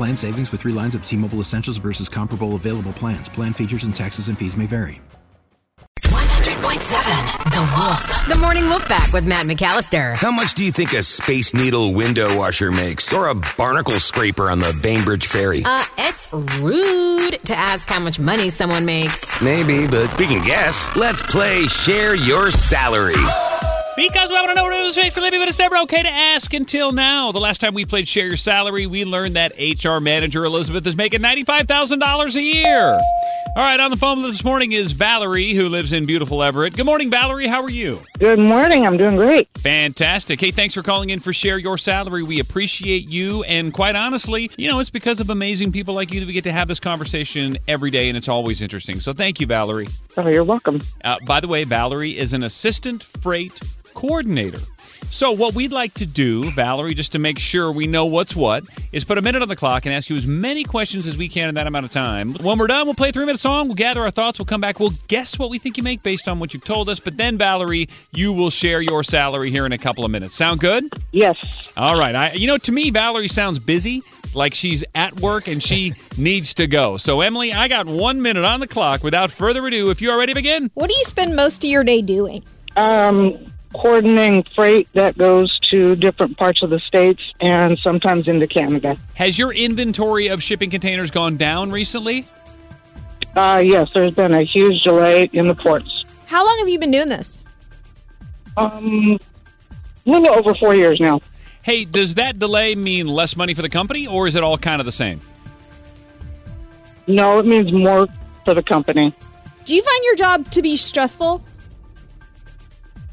Plan savings with three lines of T Mobile Essentials versus comparable available plans. Plan features and taxes and fees may vary. 100.7 The Wolf. The Morning Wolf Pack with Matt McAllister. How much do you think a Space Needle window washer makes? Or a barnacle scraper on the Bainbridge Ferry? Uh, it's rude to ask how much money someone makes. Maybe, but we can guess. Let's play Share Your Salary. Because we want to know what it was for living, but it's never okay to ask until now. The last time we played Share Your Salary, we learned that HR manager Elizabeth is making $95,000 a year. All right, on the phone this morning is Valerie, who lives in beautiful Everett. Good morning, Valerie. How are you? Good morning. I'm doing great. Fantastic. Hey, thanks for calling in for Share Your Salary. We appreciate you. And quite honestly, you know, it's because of amazing people like you that we get to have this conversation every day, and it's always interesting. So thank you, Valerie. Oh, you're welcome. Uh, by the way, Valerie is an assistant freight coordinator. So, what we'd like to do, Valerie, just to make sure we know what's what, is put a minute on the clock and ask you as many questions as we can in that amount of time. When we're done, we'll play a three minute song, we'll gather our thoughts, we'll come back, we'll guess what we think you make based on what you've told us. But then, Valerie, you will share your salary here in a couple of minutes. Sound good? Yes. All right. I, you know, to me, Valerie sounds busy, like she's at work and she needs to go. So, Emily, I got one minute on the clock. Without further ado, if you are ready to begin, What do you spend most of your day doing? Um, coordinating freight that goes to different parts of the states and sometimes into Canada. has your inventory of shipping containers gone down recently? Uh, yes, there's been a huge delay in the ports. How long have you been doing this? Um, a little over four years now. Hey, does that delay mean less money for the company, or is it all kind of the same? No, it means more for the company. Do you find your job to be stressful?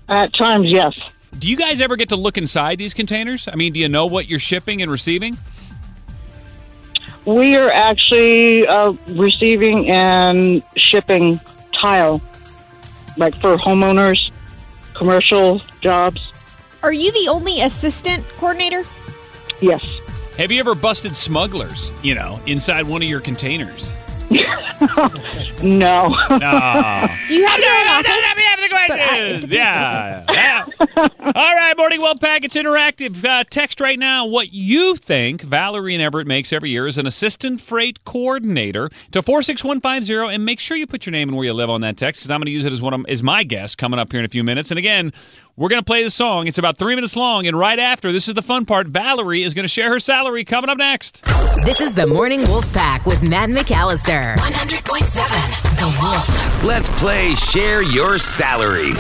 At times, yes. Do you guys ever get to look inside these containers? I mean, do you know what you're shipping and receiving? We are actually uh, receiving and shipping tile, like for homeowners, commercial jobs. Are you the only assistant coordinator? Yes. Have you ever busted smugglers, you know, inside one of your containers? No. No. Do you have your own office? Let me have the questions. Yeah. yeah. All right, Morning Wolf Pack. It's interactive. Uh, text right now what you think Valerie and Everett makes every year as an assistant freight coordinator to 46150 and make sure you put your name and where you live on that text because I'm going to use it as one of as my guest coming up here in a few minutes. And again, we're going to play the song. It's about three minutes long. And right after, this is the fun part. Valerie is going to share her salary coming up next. This is the Morning Wolf Pack with Matt McAllister. 100.7 The Wolf. Let's play Share Your Salary.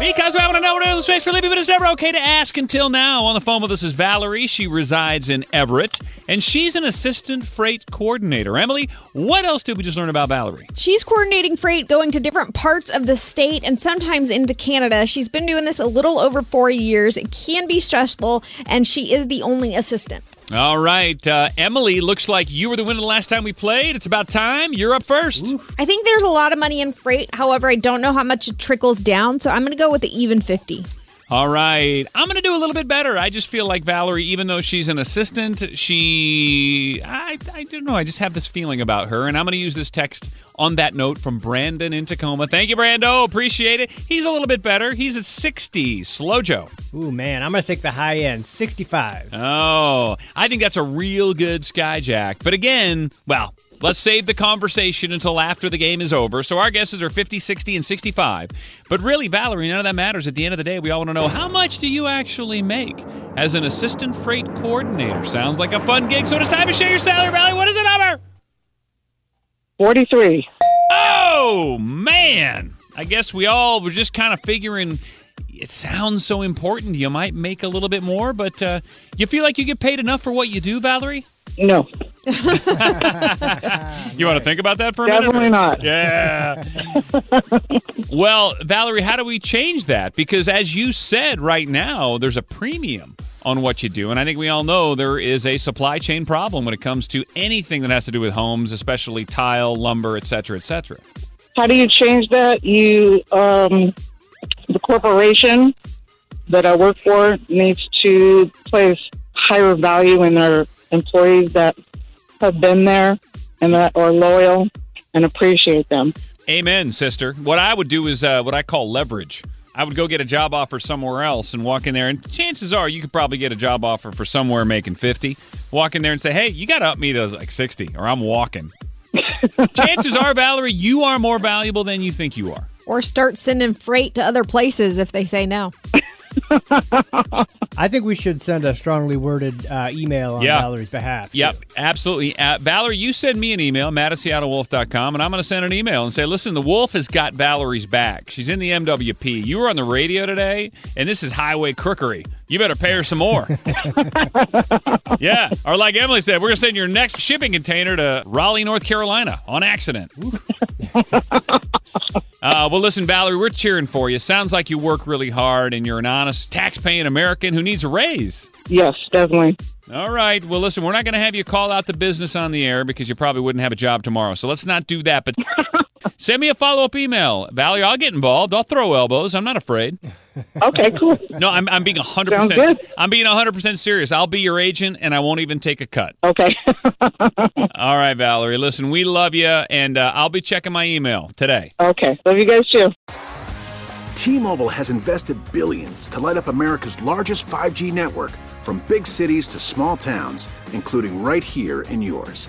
Because I want to know what is space for living, but it's never okay to ask until now. On the phone with us is Valerie. She resides in Everett, and she's an assistant freight coordinator. Emily, what else did we just learn about Valerie? She's coordinating freight going to different parts of the state and sometimes into Canada. She's been doing this a little over four years. It can be stressful, and she is the only assistant. All right, uh, Emily, looks like you were the winner the last time we played. It's about time. You're up first. I think there's a lot of money in freight. However, I don't know how much it trickles down, so I'm going to go with the even 50. All right. I'm going to do a little bit better. I just feel like Valerie, even though she's an assistant, she. I, I don't know. I just have this feeling about her. And I'm going to use this text on that note from Brandon in Tacoma. Thank you, Brando. Appreciate it. He's a little bit better. He's at 60. Slow Joe. Ooh, man, I'm going to take the high end, 65. Oh, I think that's a real good Skyjack. But again, well, let's save the conversation until after the game is over. So our guesses are 50, 60, and 65. But really, Valerie, none of that matters. At the end of the day, we all want to know how much do you actually make as an assistant freight coordinator? Sounds like a fun gig. So it's time to share your salary, Valerie. What is the number? 43. Oh, man. I guess we all were just kind of figuring it sounds so important. You might make a little bit more, but uh, you feel like you get paid enough for what you do, Valerie? No, You want to think about that for a definitely minute? Definitely not. Yeah. well, Valerie, how do we change that? Because as you said right now, there's a premium on what you do. And I think we all know there is a supply chain problem when it comes to anything that has to do with homes, especially tile, lumber, et cetera, et cetera. How do you change that? You, um, the corporation that I work for needs to place higher value in their employees that have been there and that are loyal and appreciate them. Amen, sister. What I would do is uh, what I call leverage. I would go get a job offer somewhere else and walk in there, and chances are you could probably get a job offer for somewhere making 50. Walk in there and say, hey, you got to up me to like 60, or I'm walking. chances are, Valerie, you are more valuable than you think you are. Or start sending freight to other places if they say no. I think we should send a strongly worded uh, email on Yeah. Valerie's behalf. Yep, too. absolutely. Uh, Valerie, you send me an email, matt at seattlewolf.com, and I'm going to send an email and say, listen, the wolf has got Valerie's back. She's in the MWP. You were on the radio today, and this is highway crookery. You better pay her some more. yeah. Or like Emily said, we're going to send your next shipping container to Raleigh, North Carolina on accident. Uh, well, listen, Valerie, we're cheering for you. Sounds like you work really hard and you're an honest, tax paying American who needs a raise. Yes, definitely. All right. Well, listen, we're not going to have you call out the business on the air because you probably wouldn't have a job tomorrow. So let's not do that. But send me a follow up email. Valerie, I'll get involved. I'll throw elbows. I'm not afraid. Okay, cool. No, I'm, I'm being 100%. Sounds good. I'm being 100% serious. I'll be your agent and I won't even take a cut. Okay. All right, Valerie. Listen, we love you and uh, I'll be checking my email today. okay. Love you guys too. T-Mobile has invested billions to light up America's largest 5G network from big cities to small towns, including right here in yours.